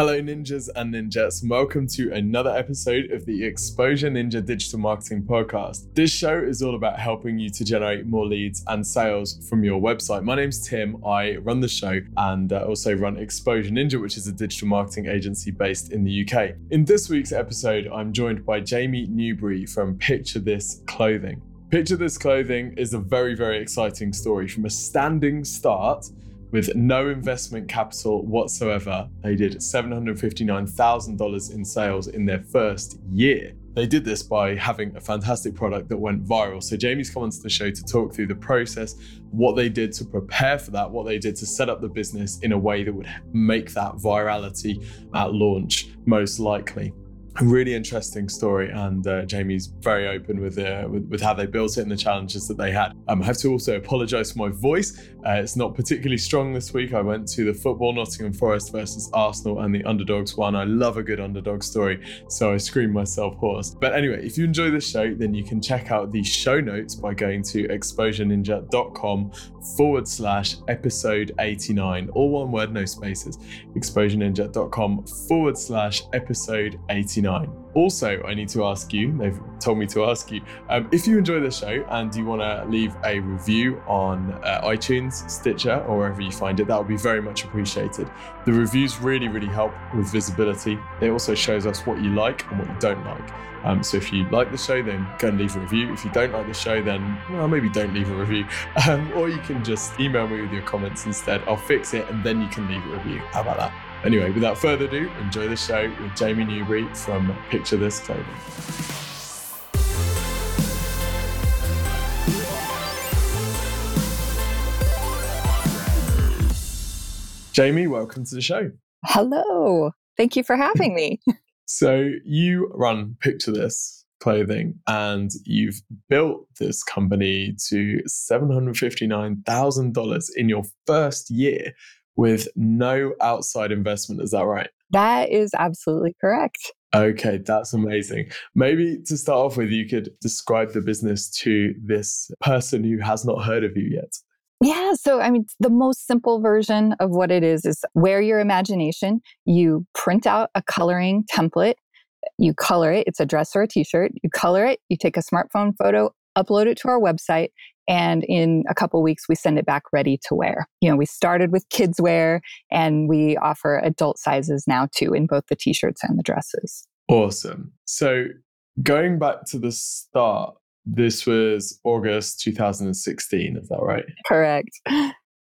Hello, ninjas and ninjas. Welcome to another episode of the Exposure Ninja Digital Marketing Podcast. This show is all about helping you to generate more leads and sales from your website. My name's Tim. I run the show and uh, also run Exposure Ninja, which is a digital marketing agency based in the UK. In this week's episode, I'm joined by Jamie Newbury from Picture This Clothing. Picture This Clothing is a very, very exciting story from a standing start with no investment capital whatsoever. They did $759,000 in sales in their first year. They did this by having a fantastic product that went viral. So, Jamie's come onto the show to talk through the process, what they did to prepare for that, what they did to set up the business in a way that would make that virality at launch most likely a really interesting story, and uh, Jamie's very open with, uh, with, with how they built it and the challenges that they had. Um, I have to also apologise for my voice; uh, it's not particularly strong this week. I went to the football Nottingham Forest versus Arsenal, and the underdogs won. I love a good underdog story, so I screamed myself hoarse. But anyway, if you enjoy the show, then you can check out the show notes by going to exposureninja.com forward slash episode 89, all one word, no spaces. exposureninja.com forward slash episode 89. 69. Also, I need to ask you, they've told me to ask you, um, if you enjoy the show and you want to leave a review on uh, iTunes, Stitcher, or wherever you find it, that would be very much appreciated. The reviews really, really help with visibility. It also shows us what you like and what you don't like. Um, so if you like the show, then go and leave a review. If you don't like the show, then well, maybe don't leave a review. Um, or you can just email me with your comments instead. I'll fix it and then you can leave a review. How about that? Anyway, without further ado, enjoy the show with Jamie Newbury from Picture This Clothing. Jamie, welcome to the show. Hello. Thank you for having me. so, you run Picture This Clothing and you've built this company to $759,000 in your first year with no outside investment. Is that right? That is absolutely correct. Okay, that's amazing. Maybe to start off with, you could describe the business to this person who has not heard of you yet. Yeah. So, I mean, the most simple version of what it is is wear your imagination. You print out a coloring template, you color it. It's a dress or a t shirt. You color it, you take a smartphone photo, upload it to our website, and in a couple weeks we send it back ready to wear. You know we started with kids wear and we offer adult sizes now too in both the t-shirts and the dresses. Awesome. So going back to the start this was august 2016 is that right? Correct.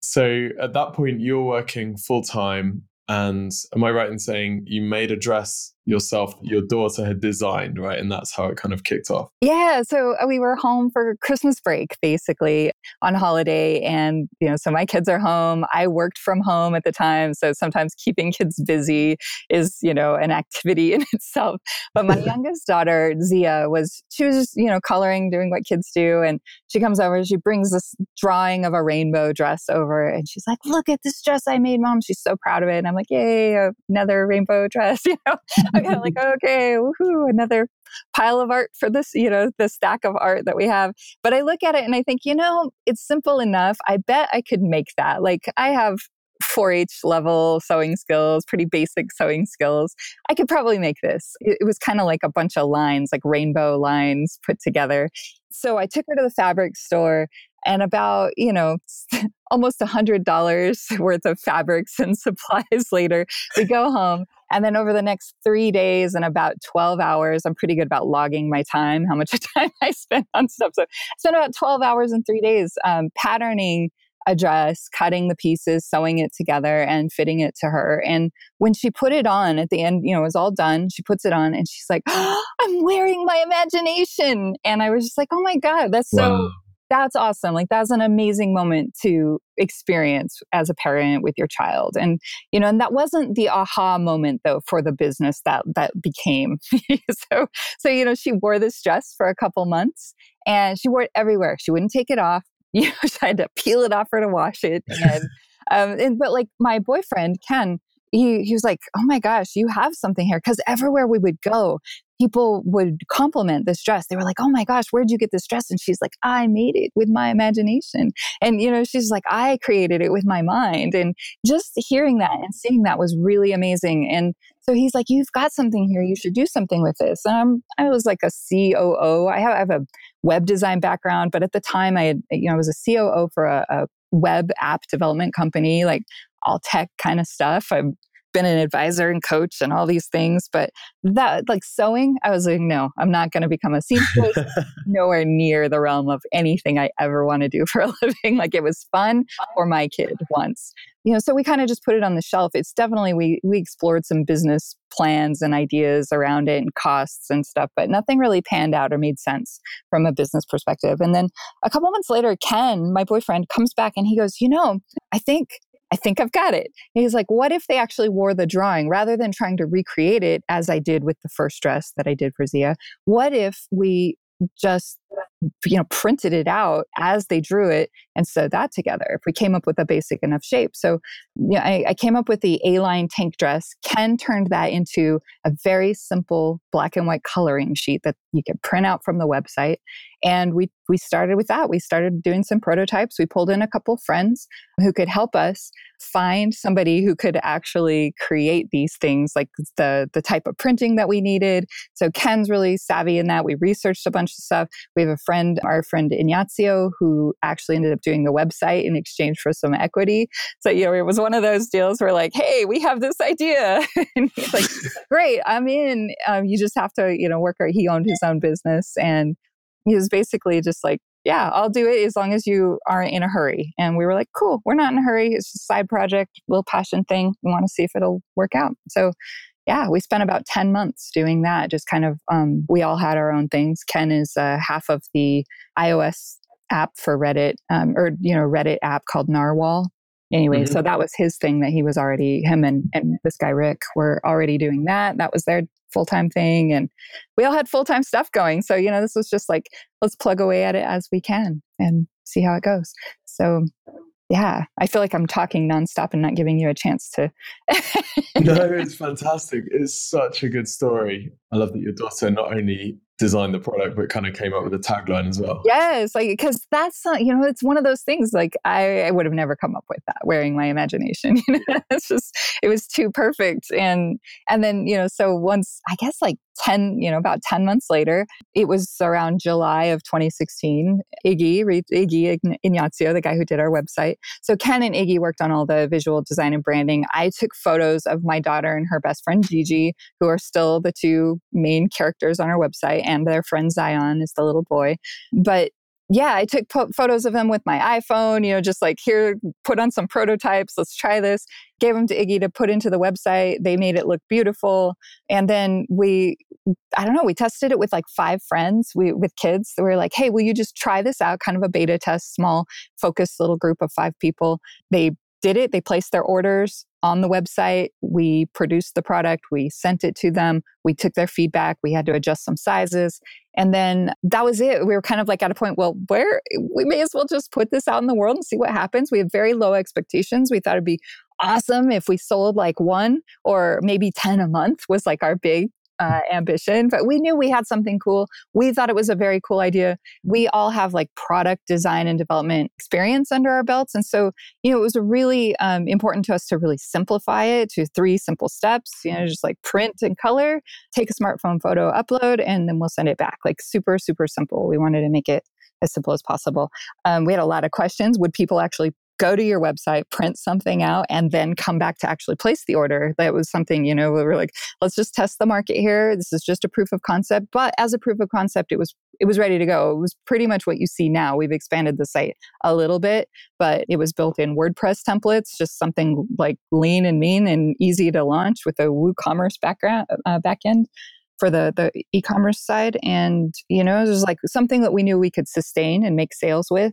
So at that point you're working full-time and am i right in saying you made a dress yourself your daughter had designed, right? And that's how it kind of kicked off. Yeah. So uh, we were home for Christmas break, basically on holiday. And, you know, so my kids are home. I worked from home at the time. So sometimes keeping kids busy is, you know, an activity in itself. But my youngest daughter, Zia, was, she was just, you know, coloring, doing what kids do. And she comes over, she brings this drawing of a rainbow dress over. And she's like, look at this dress I made, mom. She's so proud of it. And I'm like, yay, another rainbow dress, you know. Kind of like, okay, woohoo, another pile of art for this, you know, the stack of art that we have. But I look at it and I think, you know, it's simple enough. I bet I could make that. Like I have 4 H level sewing skills, pretty basic sewing skills. I could probably make this. It, it was kind of like a bunch of lines, like rainbow lines put together. So I took her to the fabric store and about, you know, almost a $100 worth of fabrics and supplies later, we go home. And then over the next three days and about 12 hours, I'm pretty good about logging my time, how much time I spent on stuff. So I spent about 12 hours in three days um, patterning a dress, cutting the pieces, sewing it together, and fitting it to her. And when she put it on at the end, you know, it was all done. She puts it on and she's like, oh, I'm wearing my imagination. And I was just like, oh my God, that's wow. That's awesome. Like that's an amazing moment to experience as a parent with your child. And you know, and that wasn't the aha moment though for the business that that became. so so you know, she wore this dress for a couple months and she wore it everywhere. She wouldn't take it off. You know, she had to peel it off her to wash it. And um and but like my boyfriend Ken he, he was like, Oh my gosh, you have something here. Cause everywhere we would go, people would compliment this dress. They were like, "Oh my gosh, where'd you get this dress?" And she's like, "I made it with my imagination." And you know, she's like, "I created it with my mind." And just hearing that and seeing that was really amazing. And so he's like, "You've got something here. You should do something with this." And I'm, I was like a COO. I have, I have a web design background, but at the time, I had, you know, I was a COO for a, a web app development company, like all tech kind of stuff. I've been an advisor and coach and all these things, but that like sewing, I was like, no, I'm not going to become a seamstress. Nowhere near the realm of anything I ever want to do for a living. Like it was fun for my kid once, you know. So we kind of just put it on the shelf. It's definitely we we explored some business plans and ideas around it and costs and stuff, but nothing really panned out or made sense from a business perspective. And then a couple months later, Ken, my boyfriend, comes back and he goes, you know, I think I think I've got it. And he's like, what if they actually wore the drawing rather than trying to recreate it as I did with the first dress that I did for Zia? What if we just you know printed it out as they drew it and sewed that together if we came up with a basic enough shape so you know, I, I came up with the a-line tank dress ken turned that into a very simple black and white coloring sheet that you could print out from the website and we we started with that. We started doing some prototypes. We pulled in a couple friends who could help us find somebody who could actually create these things like the the type of printing that we needed. So ken's really savvy in that. We researched a bunch of stuff. We have a friend our friend Ignazio who actually ended up doing the website in exchange for some equity. So you know it was one of those deals where like hey we have this idea. And he's like great i'm in. Um, you just have to you know work he owned his own business and he was basically just like yeah, I'll do it as long as you aren't in a hurry. And we were like, cool, we're not in a hurry. It's just a side project, little passion thing. We want to see if it'll work out. So, yeah, we spent about 10 months doing that. Just kind of, um, we all had our own things. Ken is uh, half of the iOS app for Reddit, um, or, you know, Reddit app called Narwhal. Anyway, mm-hmm. so that was his thing that he was already, him and, and this guy, Rick, were already doing that. That was their full time thing. And we all had full time stuff going. So, you know, this was just like, let's plug away at it as we can and see how it goes. So, yeah, I feel like I'm talking nonstop and not giving you a chance to. no, it's fantastic. It's such a good story. I love that your daughter not only designed the product but kind of came up with a tagline as well. Yes like because that's not, you know it's one of those things like I, I would have never come up with that wearing my imagination you know? It's just it was too perfect and and then you know so once i guess like 10 you know about 10 months later it was around july of 2016 iggy iggy ignazio the guy who did our website. So ken and iggy worked on all the visual design and branding. I took photos of my daughter and her best friend gigi who are still the two main characters on our website and their friend Zion is the little boy. But yeah, I took po- photos of them with my iPhone, you know, just like here, put on some prototypes, let's try this. Gave them to Iggy to put into the website. They made it look beautiful. And then we, I don't know, we tested it with like five friends we, with kids. We were like, hey, will you just try this out? Kind of a beta test, small, focused little group of five people. They did it. They placed their orders on the website. We produced the product. We sent it to them. We took their feedback. We had to adjust some sizes. And then that was it. We were kind of like at a point, well, where we may as well just put this out in the world and see what happens. We have very low expectations. We thought it'd be awesome if we sold like one or maybe 10 a month was like our big uh, ambition, but we knew we had something cool. We thought it was a very cool idea. We all have like product design and development experience under our belts. And so, you know, it was really um, important to us to really simplify it to three simple steps, you know, just like print and color, take a smartphone photo, upload, and then we'll send it back. Like super, super simple. We wanted to make it as simple as possible. Um, we had a lot of questions. Would people actually go to your website, print something out, and then come back to actually place the order. That was something, you know, we were like, let's just test the market here. This is just a proof of concept. But as a proof of concept, it was it was ready to go. It was pretty much what you see now. We've expanded the site a little bit, but it was built in WordPress templates, just something like lean and mean and easy to launch with a WooCommerce background uh, backend for the the e-commerce side and you know it was like something that we knew we could sustain and make sales with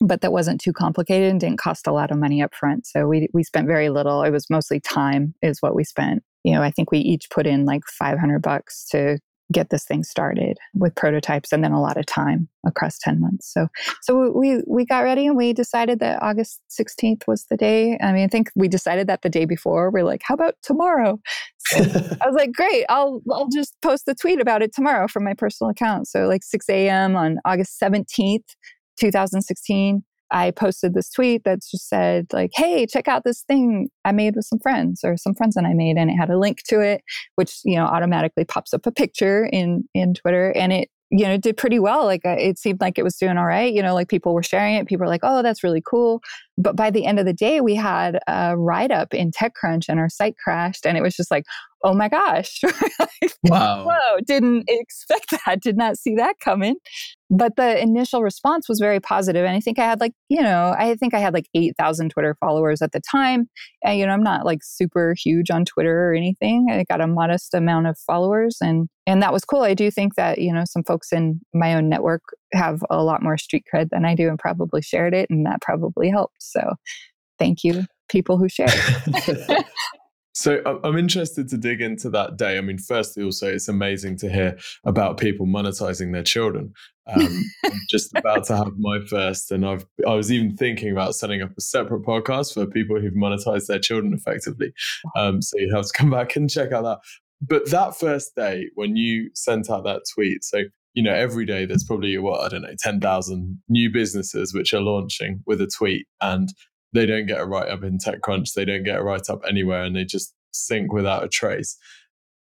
but that wasn't too complicated and didn't cost a lot of money up front. So we we spent very little. It was mostly time is what we spent. You know, I think we each put in like 500 bucks to get this thing started with prototypes and then a lot of time across 10 months. So so we we got ready and we decided that August 16th was the day. I mean, I think we decided that the day before. We're like, how about tomorrow? So I was like, great, I'll I'll just post a tweet about it tomorrow from my personal account. So like 6 a.m. on August 17th, 2016. I posted this tweet that just said, like, hey, check out this thing I made with some friends or some friends that I made. And it had a link to it, which, you know, automatically pops up a picture in in Twitter. And it, you know, did pretty well. Like uh, it seemed like it was doing all right. You know, like people were sharing it. People were like, oh, that's really cool. But by the end of the day, we had a write up in TechCrunch and our site crashed. And it was just like, oh my gosh. wow. Whoa, didn't expect that. Did not see that coming but the initial response was very positive and i think i had like you know i think i had like 8000 twitter followers at the time and you know i'm not like super huge on twitter or anything i got a modest amount of followers and and that was cool i do think that you know some folks in my own network have a lot more street cred than i do and probably shared it and that probably helped so thank you people who shared So I'm interested to dig into that day. I mean, firstly, also it's amazing to hear about people monetizing their children. Um, I'm just about to have my first, and I've I was even thinking about setting up a separate podcast for people who've monetized their children effectively. Um, so you have to come back and check out that. But that first day when you sent out that tweet, so you know every day there's probably what I don't know ten thousand new businesses which are launching with a tweet, and they don't get a write up in TechCrunch, they don't get a write up anywhere, and they just sink without a trace.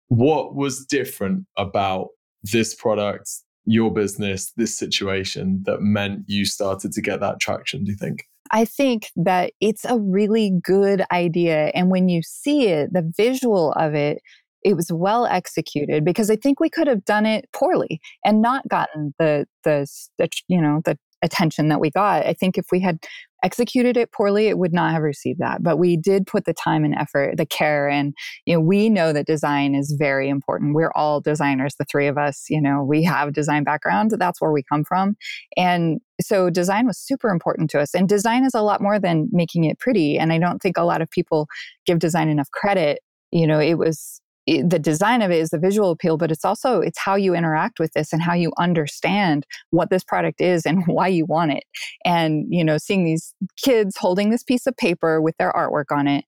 What was different about this product, your business, this situation that meant you started to get that traction, do you think? I think that it's a really good idea. And when you see it, the visual of it, it was well executed because I think we could have done it poorly and not gotten the the, the you know the attention that we got. I think if we had executed it poorly, it would not have received that. But we did put the time and effort, the care, and you know, we know that design is very important. We're all designers, the three of us. You know, we have design background. That's where we come from, and so design was super important to us. And design is a lot more than making it pretty. And I don't think a lot of people give design enough credit. You know, it was the design of it is the visual appeal but it's also it's how you interact with this and how you understand what this product is and why you want it. And you know seeing these kids holding this piece of paper with their artwork on it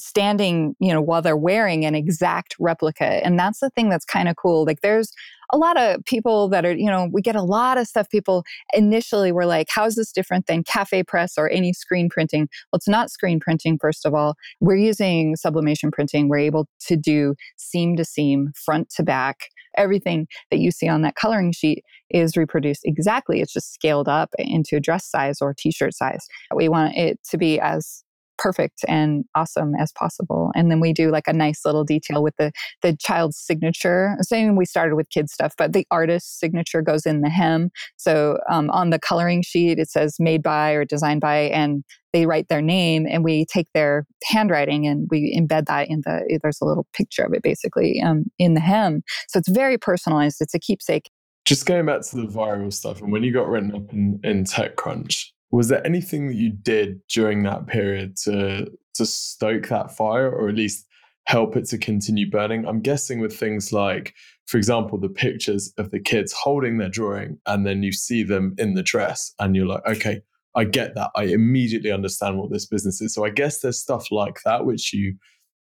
standing, you know, while they're wearing an exact replica. And that's the thing that's kind of cool. Like there's a lot of people that are, you know, we get a lot of stuff. People initially were like, how's this different than CafePress or any screen printing? Well, it's not screen printing, first of all. We're using sublimation printing. We're able to do seam to seam, front to back. Everything that you see on that coloring sheet is reproduced exactly. It's just scaled up into a dress size or t shirt size. We want it to be as perfect and awesome as possible. And then we do like a nice little detail with the the child's signature. Same we started with kid stuff, but the artist's signature goes in the hem. So um, on the coloring sheet it says made by or designed by, and they write their name, and we take their handwriting and we embed that in the. There's a little picture of it basically um, in the hem. So it's very personalized. It's a keepsake. Just going back to the viral stuff, and when you got written up in, in TechCrunch, was there anything that you did during that period to to stoke that fire or at least help it to continue burning? I'm guessing with things like for example the pictures of the kids holding their drawing and then you see them in the dress and you're like okay i get that. I immediately understand what this business is. So i guess there's stuff like that which you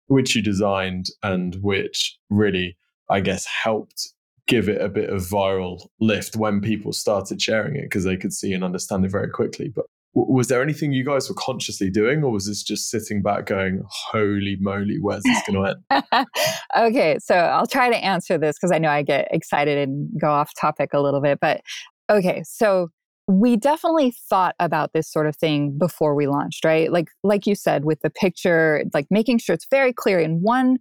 which you designed and which really i guess helped give it a bit of viral lift when people started sharing it because they could see and understand it very quickly. But w- was there anything you guys were consciously doing, or was this just sitting back going, "Holy moly, where's this going to end?" okay, so I'll try to answer this because I know I get excited and go off topic a little bit. But okay, so we definitely thought about this sort of thing before we launched right like like you said with the picture like making sure it's very clear in one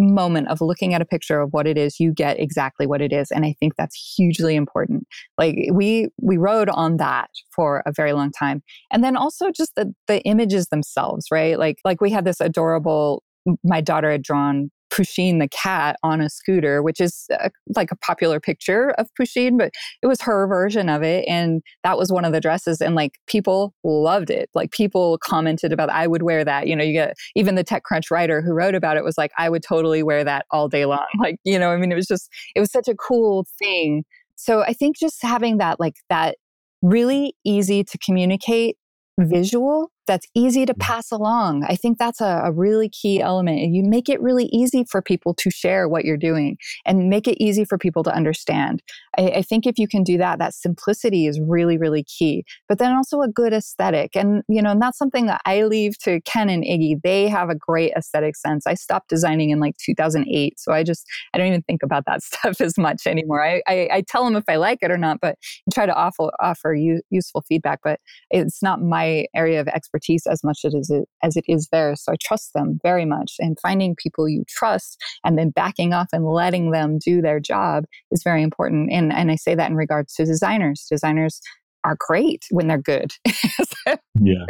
moment of looking at a picture of what it is you get exactly what it is and i think that's hugely important. Like we we rode on that for a very long time. And then also just the the images themselves right? Like like we had this adorable my daughter had drawn Pusheen the cat on a scooter, which is a, like a popular picture of Pusheen, but it was her version of it. And that was one of the dresses. And like people loved it. Like people commented about, I would wear that. You know, you get even the TechCrunch writer who wrote about it was like, I would totally wear that all day long. Like, you know, I mean, it was just, it was such a cool thing. So I think just having that, like that really easy to communicate visual that's easy to mm-hmm. pass along. I think that's a, a, really key element. You make it really easy for people to share what you're doing and make it easy for people to understand. I, I think if you can do that, that simplicity is really, really key. But then also a good aesthetic. And, you know, and that's something that I leave to Ken and Iggy. They have a great aesthetic sense. I stopped designing in like 2008. So I just, I don't even think about that stuff as much anymore. I, I, I tell them if I like it or not, but try to offer, offer u- useful feedback. But it's not my area of expertise expertise as much as it, as it is theirs. So I trust them very much. And finding people you trust and then backing off and letting them do their job is very important. And, and I say that in regards to designers. Designers are great when they're good. so, yeah.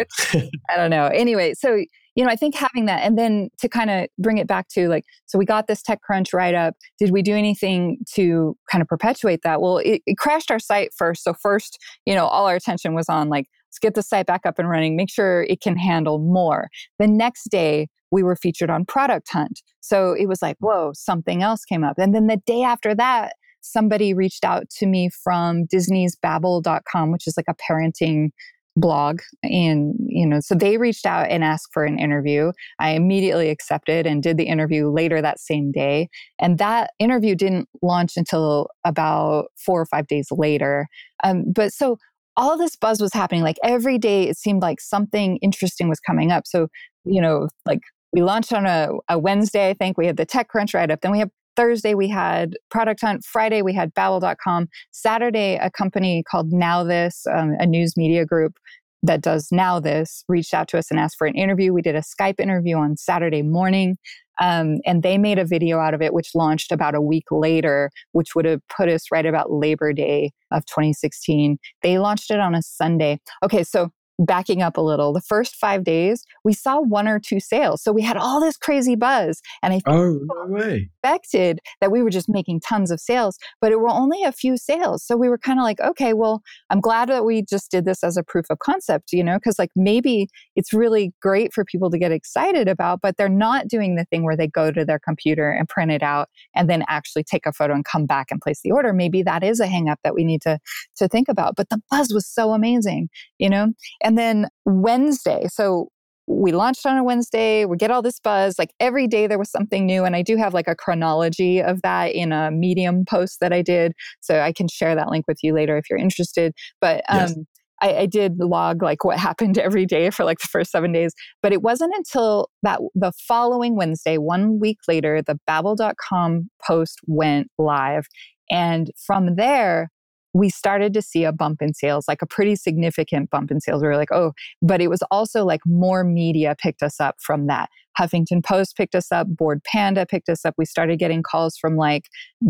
I don't know. Anyway, so you know, I think having that and then to kind of bring it back to like, so we got this TechCrunch write up. Did we do anything to kind of perpetuate that? Well, it, it crashed our site first. So first, you know, all our attention was on like, let's get the site back up and running, make sure it can handle more. The next day, we were featured on Product Hunt. So it was like, whoa, something else came up. And then the day after that, somebody reached out to me from Disney's Babble.com, which is like a parenting blog and you know so they reached out and asked for an interview i immediately accepted and did the interview later that same day and that interview didn't launch until about four or five days later um, but so all this buzz was happening like every day it seemed like something interesting was coming up so you know like we launched on a, a wednesday i think we had the techcrunch write up then we have Thursday, we had Product Hunt. Friday, we had Babble.com. Saturday, a company called Now This, um, a news media group that does Now This, reached out to us and asked for an interview. We did a Skype interview on Saturday morning. Um, and they made a video out of it, which launched about a week later, which would have put us right about Labor Day of 2016. They launched it on a Sunday. Okay, so backing up a little, the first five days, we saw one or two sales. So we had all this crazy buzz. And I oh, no way. expected that we were just making tons of sales, but it were only a few sales. So we were kind of like, okay, well, I'm glad that we just did this as a proof of concept, you know, because like maybe it's really great for people to get excited about, but they're not doing the thing where they go to their computer and print it out and then actually take a photo and come back and place the order. Maybe that is a hangup that we need to to think about. But the buzz was so amazing, you know? And and then Wednesday, so we launched on a Wednesday, we get all this buzz. Like every day there was something new. And I do have like a chronology of that in a Medium post that I did. So I can share that link with you later if you're interested. But um, yes. I, I, did log like what happened every day for like the first seven days. But it wasn't until that the following Wednesday, one week later, the Babble.com post went live. And from there, we started to see a bump in sales, like a pretty significant bump in sales. We were like, oh, but it was also like more media picked us up from that. Huffington Post picked us up, Bored Panda picked us up. We started getting calls from like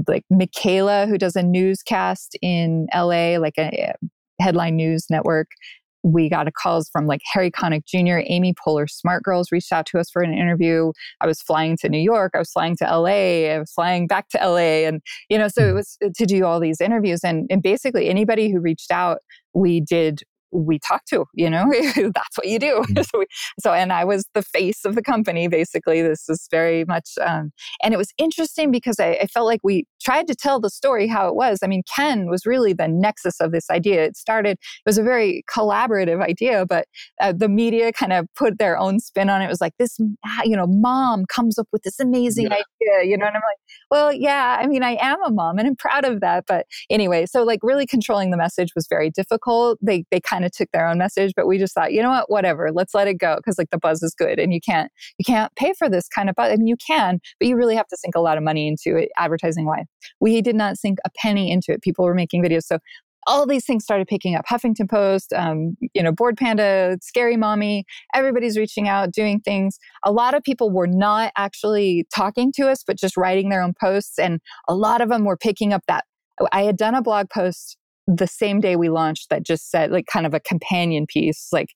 like Michaela, who does a newscast in LA, like a eh, headline news network we got a calls from like Harry Connick Jr., Amy Poehler Smart Girls reached out to us for an interview. I was flying to New York, I was flying to LA, I was flying back to LA. And, you know, so it hmm. was uh, to do all these interviews. And, and basically anybody who reached out, we did we talk to you know? That's what you do. Mm-hmm. so, we, so and i was the face of the company basically. This is very much um, and it was interesting because I, I, felt like we tried to tell the story how it was. I mean ken was really the nexus of this idea. It started it was a very collaborative idea but uh, the media kind of put their own spin on it. it was like this you know mom comes up with this amazing yeah. idea you know and i'm like well yeah i mean i am a mom and i'm proud of that. But anyway so like really controlling the message was very difficult. They they kind kind of took their own message, but we just thought, you know what, whatever, let's let it go because like the buzz is good, and you can't you can't pay for this kind of buzz. I mean, you can, but you really have to sink a lot of money into it, advertising wise. We did not sink a penny into it. People were making videos, so all these things started picking up huffington post um, you know Bored Panda scary mommy everybody's reaching out doing things a lot of people were not actually talking to us but just writing their own posts and a lot of them were picking up that i had done a blog post the same day we launched that just said like kind of a companion piece like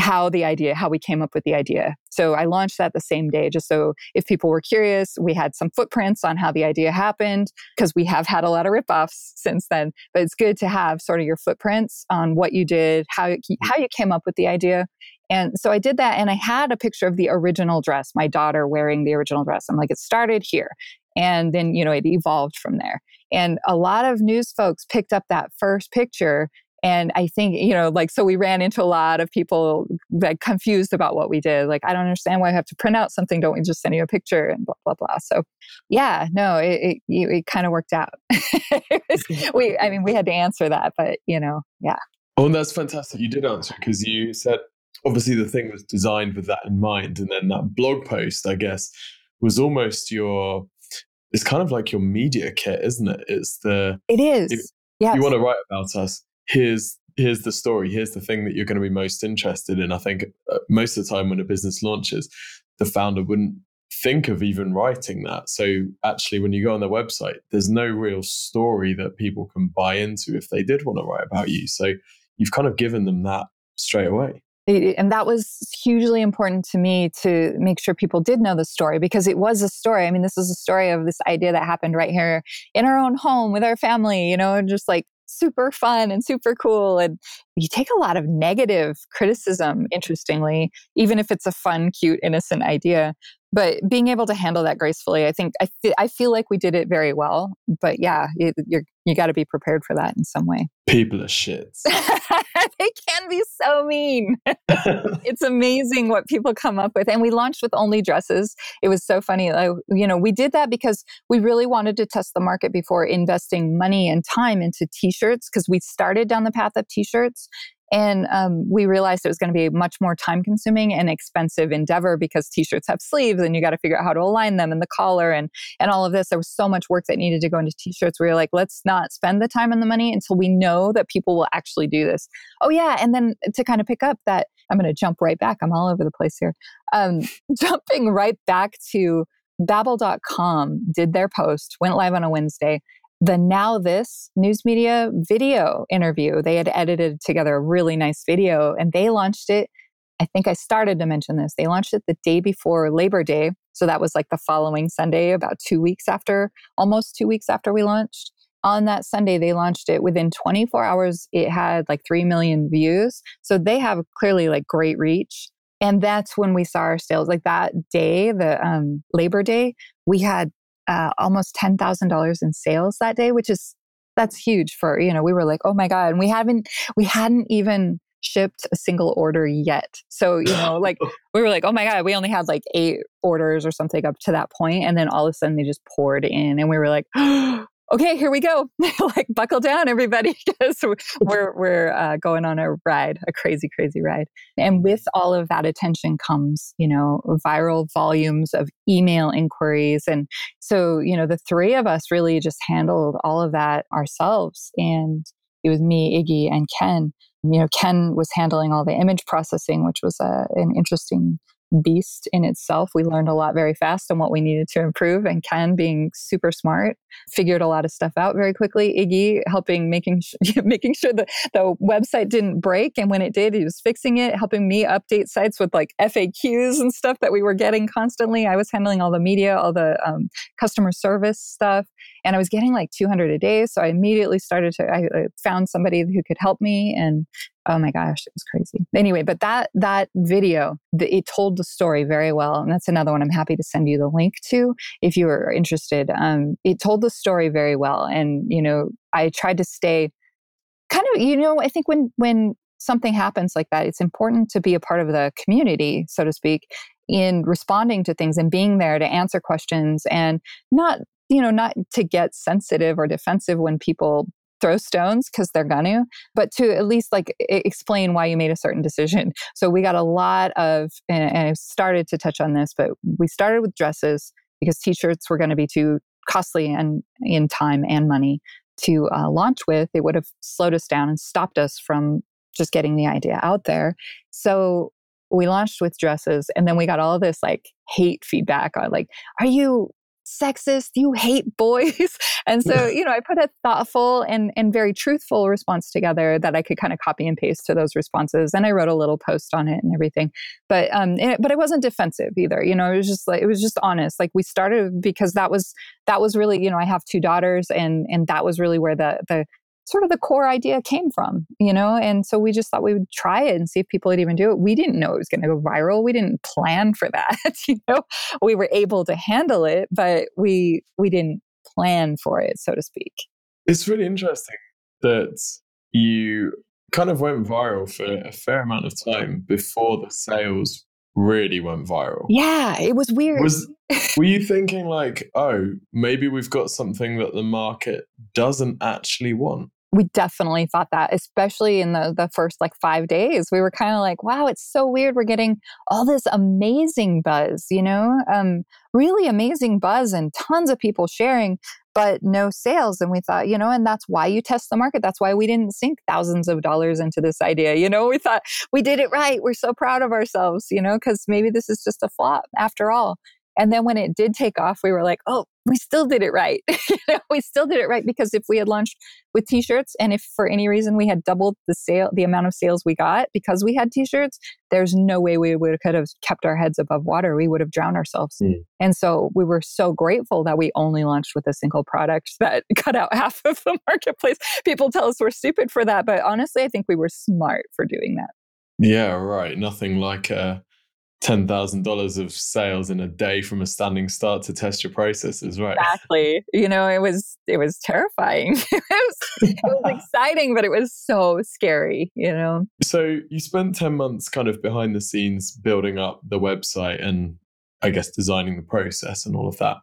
how the idea, how we came up with the idea. So I launched that the same day, just so if people were curious, we had some footprints on how the idea happened, because we have had a lot of ripoffs since then. But it's good to have sort of your footprints on what you did, how, mm. how you came up with the idea. And so I did that, and I had a picture of the original dress, my daughter wearing the original dress. I'm like, it started here. And then, you know, it evolved from there. And a lot of news folks picked up that first picture and I think, you know, like, so we ran into a lot of people like confused about what we did. Like, I don't understand why I have to print out something. Don't we just send you a picture and blah, blah, blah. So, yeah, no, it, it, it kind of worked out. we, I mean, we had to answer that, but, you know, yeah. Oh, and that's fantastic. You did answer because you said obviously the thing was designed with that in mind. And then that blog post, I guess, was almost your, it's kind of like your media kit, isn't it? It's the, it is. Yeah. You want to write about us here's here's the story here's the thing that you're going to be most interested in i think uh, most of the time when a business launches the founder wouldn't think of even writing that so actually when you go on their website there's no real story that people can buy into if they did want to write about you so you've kind of given them that straight away and that was hugely important to me to make sure people did know the story because it was a story. I mean, this is a story of this idea that happened right here in our own home with our family, you know, just like super fun and super cool. And you take a lot of negative criticism, interestingly, even if it's a fun, cute, innocent idea. But being able to handle that gracefully, I think I, th- I feel like we did it very well. But yeah, you, you're you got to be prepared for that in some way. People are shits. they can be so mean. it's amazing what people come up with. And we launched with only dresses. It was so funny. You know, we did that because we really wanted to test the market before investing money and time into t-shirts because we started down the path of t-shirts and um, we realized it was going to be much more time consuming and expensive endeavor because t-shirts have sleeves and you got to figure out how to align them and the collar and, and all of this. There was so much work that needed to go into t-shirts. We were like, let's not spend the time and the money until we know that people will actually do this. Oh yeah. And then to kind of pick up that, I'm going to jump right back. I'm all over the place here. Um, jumping right back to Babble.com did their post, went live on a Wednesday the Now This news media video interview. They had edited together a really nice video and they launched it. I think I started to mention this. They launched it the day before Labor Day. So that was like the following Sunday, about two weeks after, almost two weeks after we launched. On that Sunday, they launched it. Within 24 hours, it had like 3 million views. So they have clearly like great reach. And that's when we saw our sales. Like that day, the um, Labor Day, we had uh, almost $10,000 in sales that day, which is, that's huge for, you know, we were like, oh my God. And we haven't, we hadn't even shipped a single order yet. So, you know, like we were like, oh my God, we only had like eight orders or something up to that point, And then all of a sudden they just poured in and we were like, okay, here we go. like buckle down, everybody, because we're we're uh, going on a ride, a crazy, crazy ride. And with all of that attention comes, you know, viral volumes of email inquiries, and so you know, the three of us really just handled all of that ourselves. And it was me, Iggy, and Ken. You know, Ken was handling all the image processing, which was a, uh, an interesting beast in itself. We learned a lot very fast on what we needed to improve. And Ken, being super smart, figured a lot of stuff out very quickly. Iggy helping making sh- making sure that the website didn't break, and when it did, he was fixing it, helping me update sites with like FAQs and stuff that we were getting constantly. I was handling all the media, all the um, customer service stuff, and I was getting like 200 a day. So I immediately started to. I, I found somebody who could help me, and oh my gosh, it was crazy. Anyway, but that that video, the, it told the story very well, and that's another one I'm happy to send you the link to if you are interested. Um, it told the story very well, and you know, I tried to stay kind of, you know, I think when when something happens like that, it's important to be a part of the community, so to speak, in responding to things and being there to answer questions and not you know not to get sensitive or defensive when people throw stones because they're gonna, but to at least like explain why you made a certain decision. So we got a lot of, and, and I started to touch on this, but we started with dresses because t-shirts were going to be too costly and in time and money to uh, launch with. It would have slowed us down and stopped us from just getting the idea out there. So we launched with dresses and then we got all this like hate feedback on like, are you sexist, you hate boys. and so, you know, I put a thoughtful and, and very truthful response together that I could kind of copy and paste to those responses. And I wrote a little post on it and everything. But um it, but it wasn't defensive either. You know, it was just like it was just honest. Like we started because that was that was really, you know, I have two daughters and and that was really where the the sort of the core idea came from, you know? And so we just thought we would try it and see if people would even do it. We didn't know it was going to go viral. We didn't plan for that, you know? We were able to handle it, but we we didn't plan for it, so to speak. It's really interesting that you kind of went viral for a fair amount of time before the sales really went viral. Yeah, it was weird. Was were you thinking like, oh, maybe we've got something that the market doesn't actually want? We definitely thought that especially in the the first like 5 days we were kind of like wow it's so weird we're getting all this amazing buzz you know? Um really amazing buzz and tons of people sharing but no sales and we thought you know and that's why you test the market that's why we didn't sink thousands of dollars into this idea you know? We thought we did it right we're so proud of ourselves you know? Cuz maybe this is just a flop after all and then when it did take off, we were like, oh, we still did it right. you know, we still did it right because if we had launched with t-shirts and if for any reason we had doubled the sale the amount of sales we got because we had t-shirts, there's no way we would could have kept our heads above water. We would have drowned ourselves. Mm. And so we were so grateful that we only launched with a single product that cut out half of the marketplace. People tell us we're stupid for that, but honestly, I think we were smart for doing that. Yeah, right. Nothing like a $10,000 of sales in a day from a standing start to test your processes, right? Exactly. You know, it was it was terrifying. it, was, it was exciting, but it was so scary, you know. So, you spent 10 months kind of behind the scenes building up the website and I guess designing the process and all of that.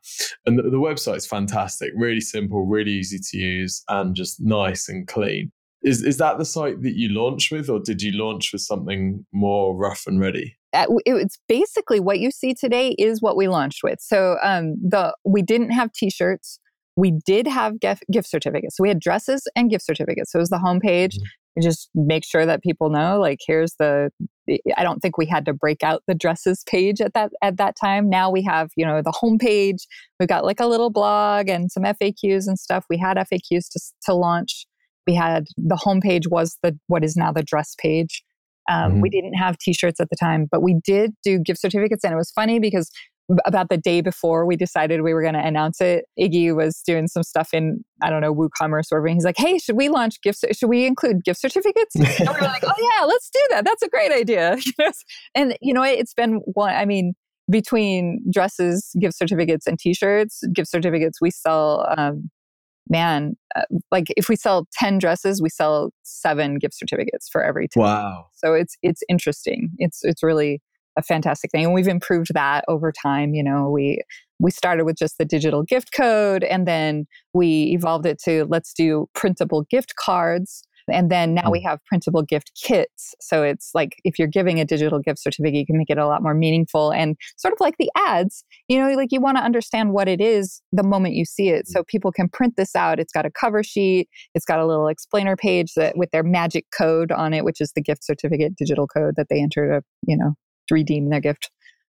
And the, the website's fantastic, really simple, really easy to use and just nice and clean. Is is that the site that you launched with, or did you launch with something more rough and ready? it's basically what you see today is what we launched with. So um, the we didn't have t-shirts. We did have gift, gift certificates. So we had dresses and gift certificates. So it was the homepage. Mm-hmm. Just make sure that people know, like, here's the. I don't think we had to break out the dresses page at that at that time. Now we have, you know, the homepage. We've got like a little blog and some FAQs and stuff. We had FAQs to to launch. We had the homepage was the what is now the dress page. Um, mm-hmm. We didn't have T-shirts at the time, but we did do gift certificates, and it was funny because about the day before we decided we were going to announce it, Iggy was doing some stuff in I don't know WooCommerce or whatever. He's like, "Hey, should we launch gifts? Should we include gift certificates?" and we were like, "Oh yeah, let's do that. That's a great idea." and you know, it's been one. I mean, between dresses, gift certificates, and T-shirts, gift certificates, we sell um, man, uh, like if we sell 10 dresses, we sell seven gift certificates for every 10. Wow. So it's it's interesting. It's it's really a fantastic thing. And we've improved that over time. You know, we we started with just the digital gift code and then we evolved it to let's do printable gift cards and then now we mm. have printable gift kits. So it's like if you're giving a digital gift certificate, you can make it a lot more meaningful and sort of like the ads, you know, like you want to understand what it is the moment you see it. So mm. people can print this out. It's got a cover sheet, it's got a little explainer page that with their magic code on it, which is the gift certificate digital code that they enter to, you know, redeem their gift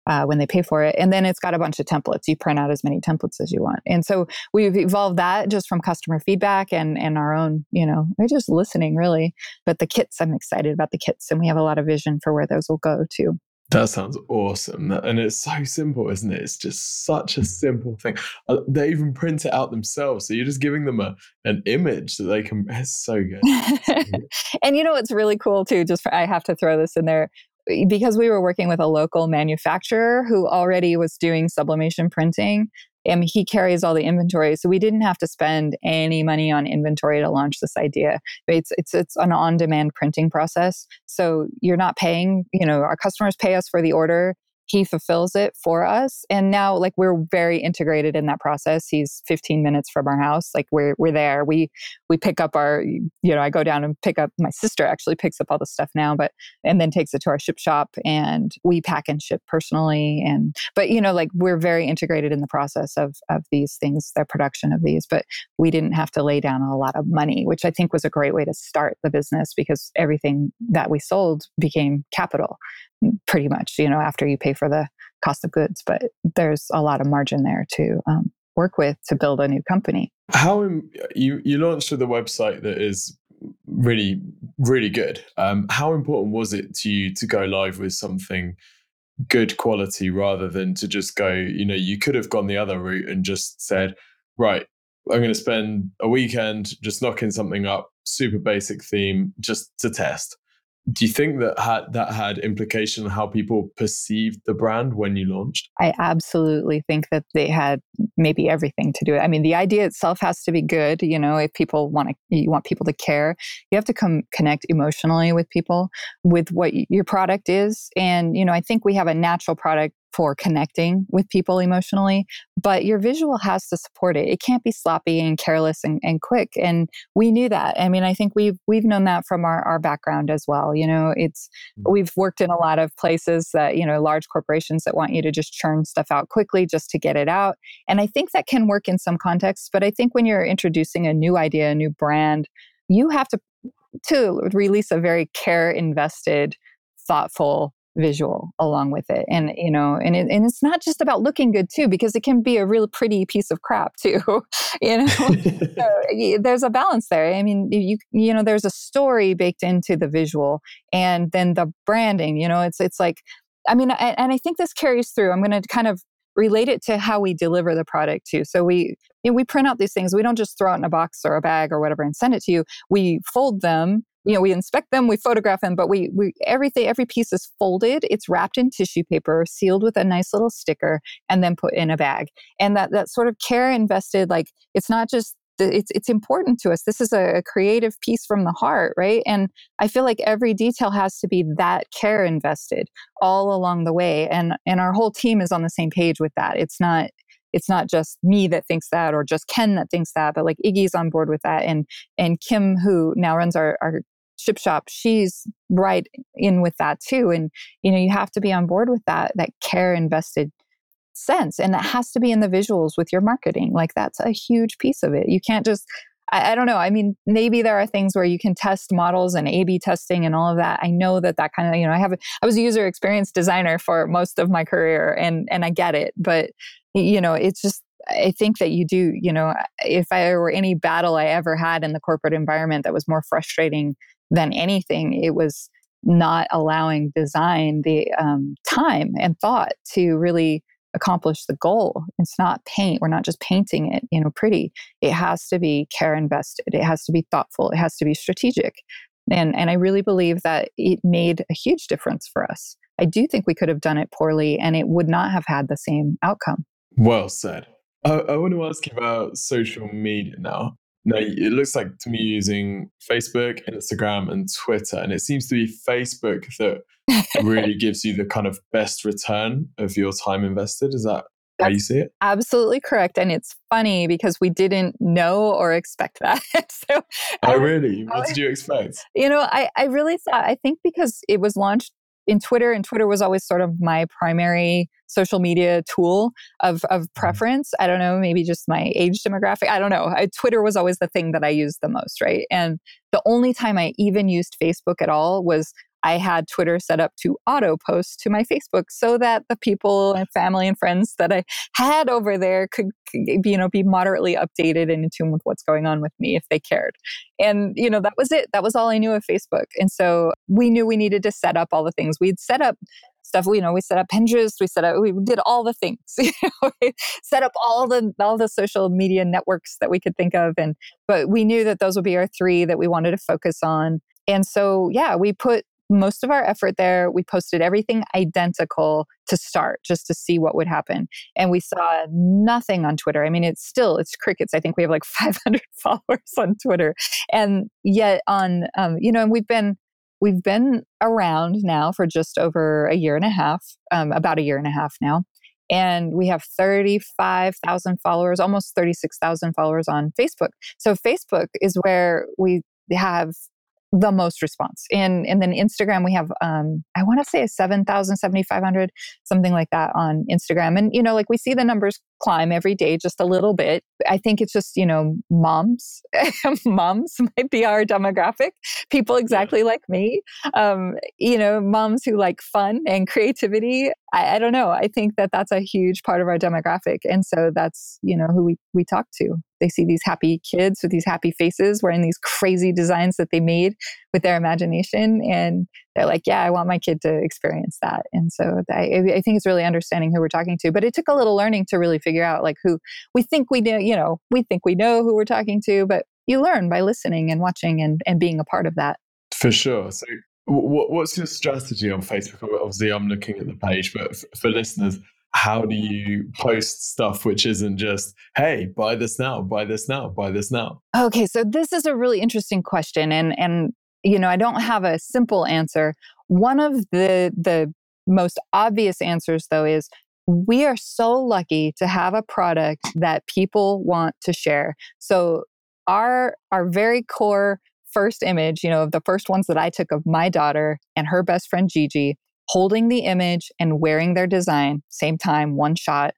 uh, when they pay for it. And then it's got a bunch of templates. You print out as many templates as you want. And so we've evolved that just from customer feedback and, and our own, you know, we're just listening really. But the kits, I'm excited about the kits and we have a lot of vision for where those will go too. That sounds awesome. And it's so simple, isn't it? It's just such a simple thing. Uh, they even print it out themselves. So you're just giving them a, an image that they can. It's so good. and you know what's really cool too? Just for, I have to throw this in there Eh, because we were working with a local manufacturer who already was doing sublimation printing and he carries all the inventory so we didn't have to spend any money on inventory to launch this idea. It's it's it's an on demand printing process so you're not paying you know our customers pay us for the order he fulfills it for us and now like we're very integrated in that process he's 15 minutes from our house like we're we're there we we pick up our you know i go down and pick up my sister actually picks up all the stuff now but and then takes it to our ship shop and we pack and ship personally and but you know like we're very integrated in the process of of these things the production of these but we didn't have to lay down a lot of money which i think was a great way to start the business because everything that we sold became capital pretty much, you know, after you pay for the cost of goods. But there's a lot of margin there to um, work with to build a new company. How you you launched with a website that is really really good. Um, how important was it to you to go live with something good quality rather than to just go? You know, you could have gone the other route and just said, right, I'm going to spend a weekend just knocking something up, super basic theme, just to test do you think that had that had implication on how people perceived the brand when you launched? I absolutely think that they had maybe everything to do it. I mean the idea itself has to be good you know if people want to you want people to care. You have to come connect emotionally with people with what your product is. And you know i think we have a natural product for connecting with people emotionally, but your visual has to support it. It can't be sloppy and careless and, and quick. And we knew that. I mean, I think we've we've known that from our, our background as well. You know, it's mm. we've worked in a lot of places that, you know, large corporations that want you to just churn stuff out quickly just to get it out. And I think that can work in some contexts, but I think when you're introducing a new idea, a new brand, you have to to release a very care invested, thoughtful visual along with it and you know and it, and it's not just about looking good too because it can be a real pretty piece of crap too you know? So there's a balance there. I mean you you know there's a story baked into the visual and then the branding you know? It's it's like i mean I, and i think this carries through. I'm going to kind of relate it to how we deliver the product too. So we you know, we print out these things. We don't just throw it in a box or a bag or whatever and send it to you. We fold them you know we inspect them we photograph them but we we everything every piece is folded. It's wrapped in tissue paper sealed with a nice little sticker and then put in a bag. And that that sort of care invested like it's not just it's it's important to us. This is a, a creative piece from the heart right? And i feel like every detail has to be that care invested all along the way. And and our whole team is on the same page with that. It's not it's not just me that thinks that or just Ken that thinks that, but like Iggy's on board with that. And and Kim, who now runs our, our shop she's right in with that too and you know you have to be on board with that that care invested sense and that has to be in the visuals with your marketing like that's a huge piece of it. You can't just I, I, don't know i mean maybe there are things where you can test models and a b testing and all of that. I know that that kind of you know i have a, i was a user experience designer for most of my career and and i get it but you know it's just I think that you do, you know, if I were any battle I ever had in the corporate environment that was more frustrating than anything, it was not allowing design the um, time and thought to really accomplish the goal. It's not paint. We're not just painting it, you know, pretty. It has to be care invested. It has to be thoughtful. It has to be strategic. And and I really believe that it made a huge difference for us. I do think we could have done it poorly and it would not have had the same outcome. Well said. I, I want to ask you about social media now. No, it looks like to me using Facebook, Instagram, and Twitter. And it seems to be Facebook that really gives you the kind of best return of your time invested. Is that That's how you see it? Absolutely correct. And it's funny because we didn't know or expect that. so oh, I, really? What did you expect? You know, I, I really thought, I think because it was launched in Twitter, and Twitter was always sort of my primary social media tool of, of mm-hmm. preference. I don't know, maybe just my age demographic. I don't know. I, Twitter was always the thing that I used the most, right? And the only time I even used Facebook at all was I had Twitter set up to auto post to my Facebook so that the people and family and friends that I had over there could, you know, be moderately updated and in tune with what's going on with me if they cared. And, you know, that was it. That was all I knew of Facebook. And so we knew we needed to set up all the things. We'd set up stuff. You know, we set up Pinterest, we set up, we did all the things. You know, we set up all the all the social media networks that we could think of, and but we knew that those would be our three that we wanted to focus on. And so, yeah, we put most of our effort there. We posted everything identical to start just to see what would happen. And we saw nothing on Twitter. I mean, it's still, it's crickets. I think we have like 500 followers on Twitter. And yet on, um, you know, and we've been, we've been around now for just over a year and a half, um, about a year and a half now. And we have 35,000 followers, almost 36,000 followers on Facebook. So Facebook is where we have the most response. And and then Instagram we have um I want to say a 7,000 7500 something like that on Instagram. And you know like we see the numbers climb every day just a little bit. I think it's just, you know, moms. moms might be our demographic, people exactly yeah. like me. Um, you know, moms who like fun and creativity. I, I don't know. I think that that's a huge part of our demographic. And so that's, you know, who we, we talk to. They see these happy kids with these happy faces wearing these crazy designs that they made with their imagination. And they're like, yeah, I want my kid to experience that. And so I, I think it's really understanding who we're talking to. But it took a little learning to really figure out like who we think we know, you know, we think we know who we're talking to, but you learn by listening and watching and, and being a part of that. For sure. So what's your strategy on Facebook? Obviously, I'm looking at the page, but for listeners, how do you post stuff which isn't just hey buy this now buy this now buy this now okay so this is a really interesting question and and you know i don't have a simple answer one of the the most obvious answers though is we are so lucky to have a product that people want to share so our our very core first image you know of the first ones that i took of my daughter and her best friend gigi holding the image and wearing their design, same time, one shot.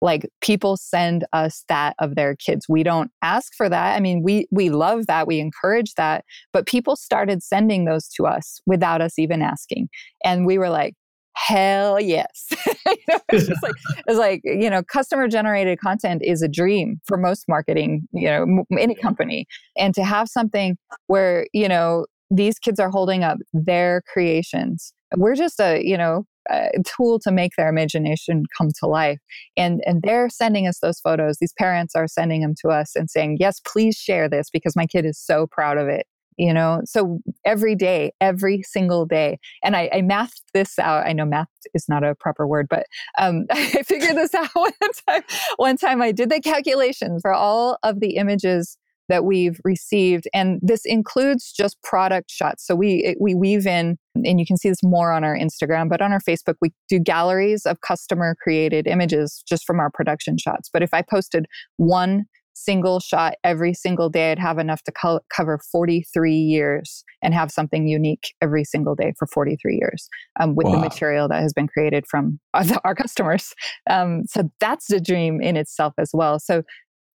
Like people send us that of their kids. We don't ask for that. I mean, we we love that. We encourage that. But people started sending those to us without us even asking. And we were like, hell yes. you know, it's just like it's like, you know, customer generated content is a dream for most marketing, you know, any company. And to have something where, you know, these kids are holding up their creations we're just a you know a tool to make their imagination come to life and and they're sending us those photos these parents are sending them to us and saying yes please share this because my kid is so proud of it you know so every day every single day and i, I mathed this out i know math is not a proper word but um, i figured this out one time one time i did the calculations for all of the images that we've received and this includes just product shots so we we weave in and you can see this more on our Instagram but on our Facebook we do galleries of customer created images just from our production shots but if I posted one single shot every single day I'd have enough to co- cover 43 years and have something unique every single day for 43 years um, with wow. the material that has been created from our customers um, so that's the dream in itself as well so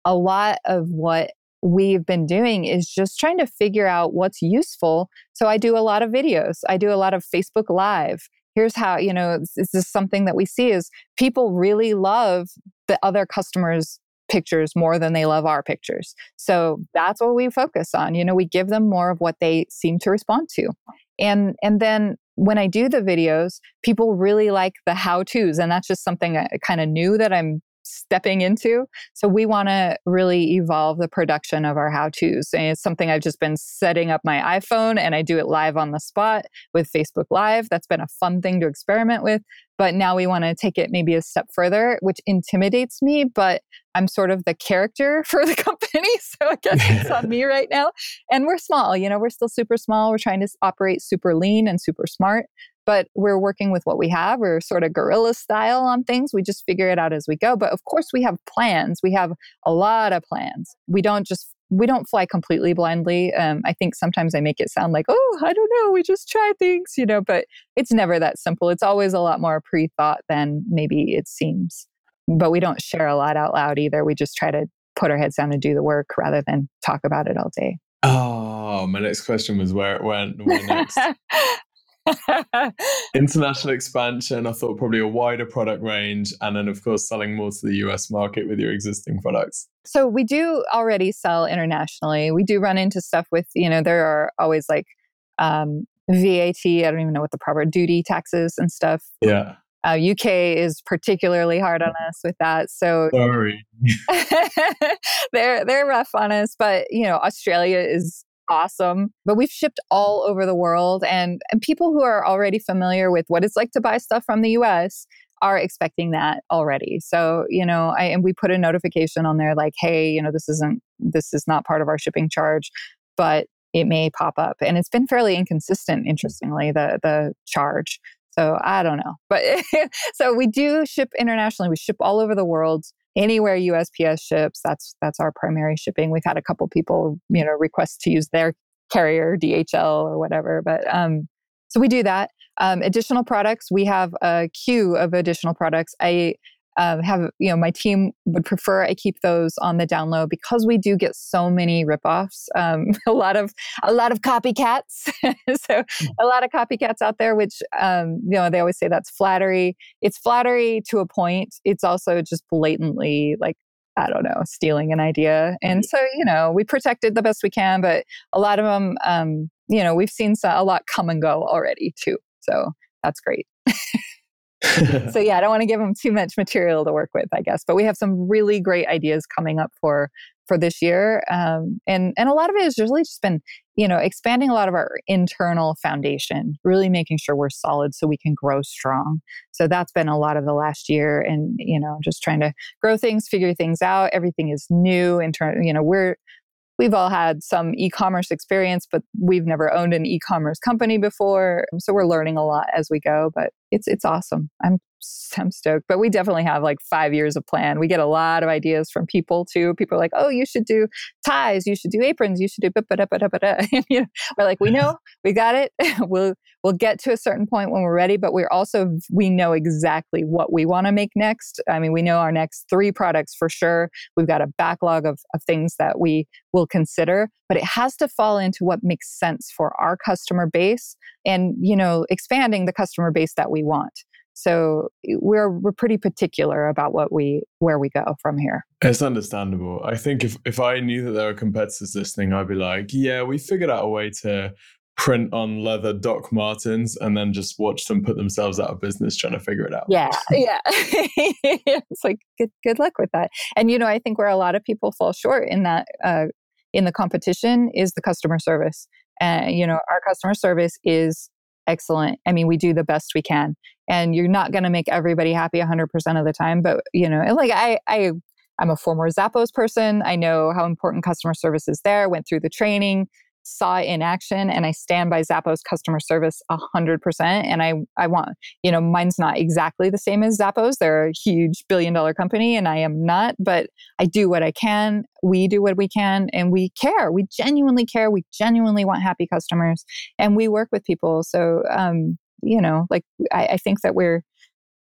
a lot of what we've been doing is just trying to figure out what's useful. So I do a lot of videos. I do a lot of Facebook Live. Here's how, you know, this is something that we see is people really love the other customers' pictures more than they love our pictures. So that's what we focus on. You know, we give them more of what they seem to respond to. And and then when I do the videos, people really like the how-tos and that's just something uh, I kind of new that I'm stepping into. So we want to really evolve the production of our how to's. And it's something I've just been setting up my iPhone and I do it live on the spot with Facebook Live. That's been a fun thing to experiment with. But now we want to take it maybe a step further, which intimidates me, but I'm sort of the character for the company. So I guess it's on me right now. And we're small, you know, we're still super small. We're trying to operate super lean and super smart but we're working with what we have. We're sort of guerrilla style on things. We just figure it out as we go. But of course, we have plans. We have a lot of plans. We don't just we don't fly completely blindly. Um, I think sometimes I make it sound like, oh, I don't know, we just try things, you know, but it's never that simple. It's always a lot more pre thought than maybe it seems. But we don't share a lot out loud either. We just try to put our heads down and do the work rather than talk about it all day. Oh, my next question was where it went. Where next? International expansion, I thought probably a wider product range, and then, of course, selling more to the US market with your existing products. So, we do already sell internationally. We do run into stuff with, you know, there are always like um, VAT, I don't even know what the proper duty taxes and stuff. Yeah. Uh, UK is particularly hard on us with that. So sorry, they're they're rough on us. But you know, Australia is awesome. But we've shipped all over the world, and, and people who are already familiar with what it's like to buy stuff from the US are expecting that already. So, you know, I, and we put a notification on there like, hey, you know, this isn't, this is not part of our shipping charge, but it may pop up. And it's been fairly inconsistent, interestingly, the, the charge. So I don't know. But so we do ship internationally. We ship all over the world anywhere USPS ships, that's that's our primary shipping. We've had a couple people, you know, request to use their carrier, DHL or whatever. But um, so we do that. Um, additional products, we have a queue of additional products. I um, have you know my team would prefer I keep those on the down low because we do get so many ripoffs. Um, a lot of a lot of copycats. so hmm. a lot of copycats out there, which um, you know they always say that's flattery. It's flattery to a point. It's also just blatantly like I don't know, stealing an idea. And so, you know, we protected the best we can, but a lot of them, um, you know, we've seen a lot come and go already too. So that's great. so yeah, I don't want to give them too much material to work with, I guess. But we have some really great ideas coming up for for this year, um, and and a lot of it has really just been you know expanding a lot of our internal foundation, really making sure we're solid so we can grow strong. So that's been a lot of the last year, and you know just trying to grow things, figure things out. Everything is new in terms. You know we're we've all had some e-commerce experience but we've never owned an e-commerce company before so we're learning a lot as we go but it's it's awesome i'm I'm stoked. But we definitely have like five years of plan. We get a lot of ideas from people too. People are like, oh, you should do ties, you should do aprons, you should do ba da ba da ba da. you know, we're like, we know, we got it. we'll we'll get to a certain point when we're ready, but we're also we know exactly what we want to make next. I mean, we know our next three products for sure. We've got a backlog of, of things that we will consider, but it has to fall into what makes sense for our customer base and you know expanding the customer base that we want so we're we're pretty particular about what we where we go from here. It's understandable. I think if if I knew that there were competitors listening, I'd be like, yeah, we figured out a way to print on leather Doc Martens and then just watch them put themselves out of business trying to figure it out. Yeah, yeah. it's like good good luck with that. And you know, I think where a lot of people fall short in that uh, in the competition is the customer service. And uh, you know, our customer service is excellent. I mean, we do the best we can. And you're not going to make everybody happy 100% of the time, but you know, like I I I'm a former Zappos person. I know how important customer service is there. Went through the training saw in action and I stand by Zappos customer service 100%. And I, I want, you know, mine's not exactly the same as Zappos. They're a huge billion dollar company and I am not, but I do what I can. We do what we can and we care. We genuinely care. We genuinely want happy customers and we work with people. So, um, you know, like I, I think that we're,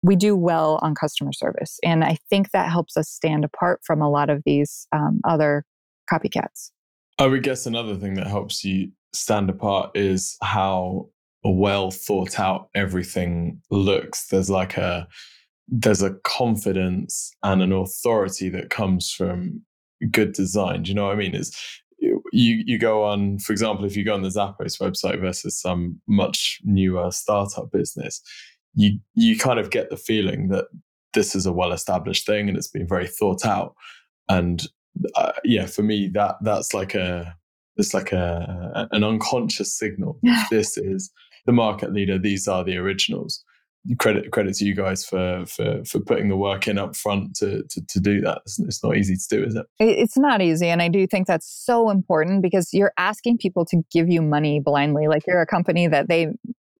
we do well on customer service. And I think that helps us stand apart from a lot of these um, other copycats. I would guess another thing that helps you stand apart is how well thought out everything looks. There's like a there's a confidence and an authority that comes from good design. Do you know what I mean? Is you you go on, for example, if you go on the Zappos website versus some much newer startup business, you you kind of get the feeling that this is a well established thing and it's been very thought out. And uh, yeah, for me that that's like a it's like a an unconscious signal. this is the market leader. These are the originals. Credit credit to you guys for for for putting the work in up front to to, to do that. It's, it's not easy to do, is it? It's not easy, and I do think that's so important because you're asking people to give you money blindly. Like you're a company that they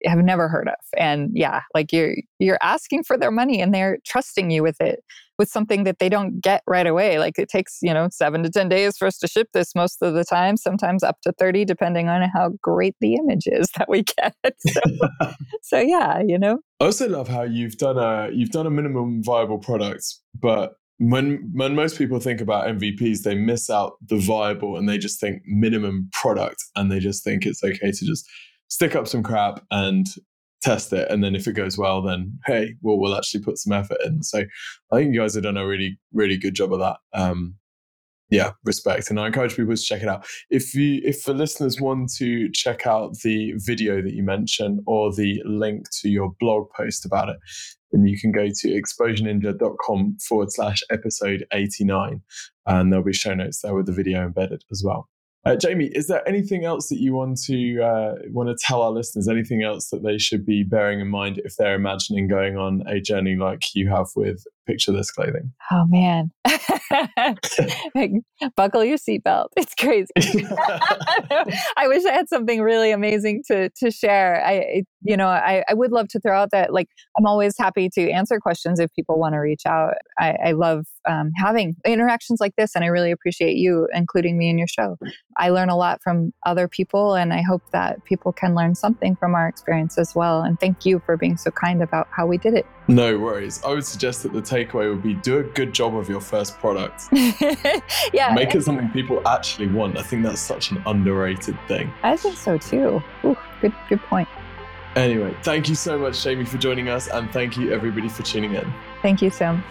have never heard of and yeah like you're you're asking for their money and they're trusting you with it with something that they don't get right away. Like it takes you know 7 to 10 days for us to ship this most of the time sometimes up to 30 depending on how great the image is that we get. So, so yeah you know? I also love how you've done a you've done a minimum viable product but when when most people think about MVPs, they miss out the viable and they just think minimum product and they just think it's okay to just stick up some crap and test it and then if it goes well then hey well we'll actually put some effort in. So i think you guys have done a really really good job of that. Um yeah respect and i encourage people to check it out. If you if the listeners want to check out the video that you mentioned or the link to your blog post about it then you can go to exposureninja.com forward slash episode 89 and there'll be show notes there with the video embedded as well uh, Jamie, is there anything else that you want to uh, want to tell our listeners? Anything else that they should be bearing in mind if they're imagining going on a journey like you have with Picture This Clothing? Oh man, buckle your seatbelt. It's crazy. I wish I had something really amazing to to share. I, you know, I, I would love to throw out that like I'm always happy to answer questions if people want to reach out. I, I love um, having interactions like this, and I really appreciate you including me in your show. I learn a lot from other people, and I hope that people can learn something from our experience as well. And thank you for being so kind about how we did it. No worries. I would suggest that the takeaway would be do a good job of your first product. yeah. Make it something people actually want. I think that's such an underrated thing. I think so too. Ooh, good good point. Anyway, thank you so much, Jamie, for joining us, and thank you everybody for tuning in. Thank you, Sam.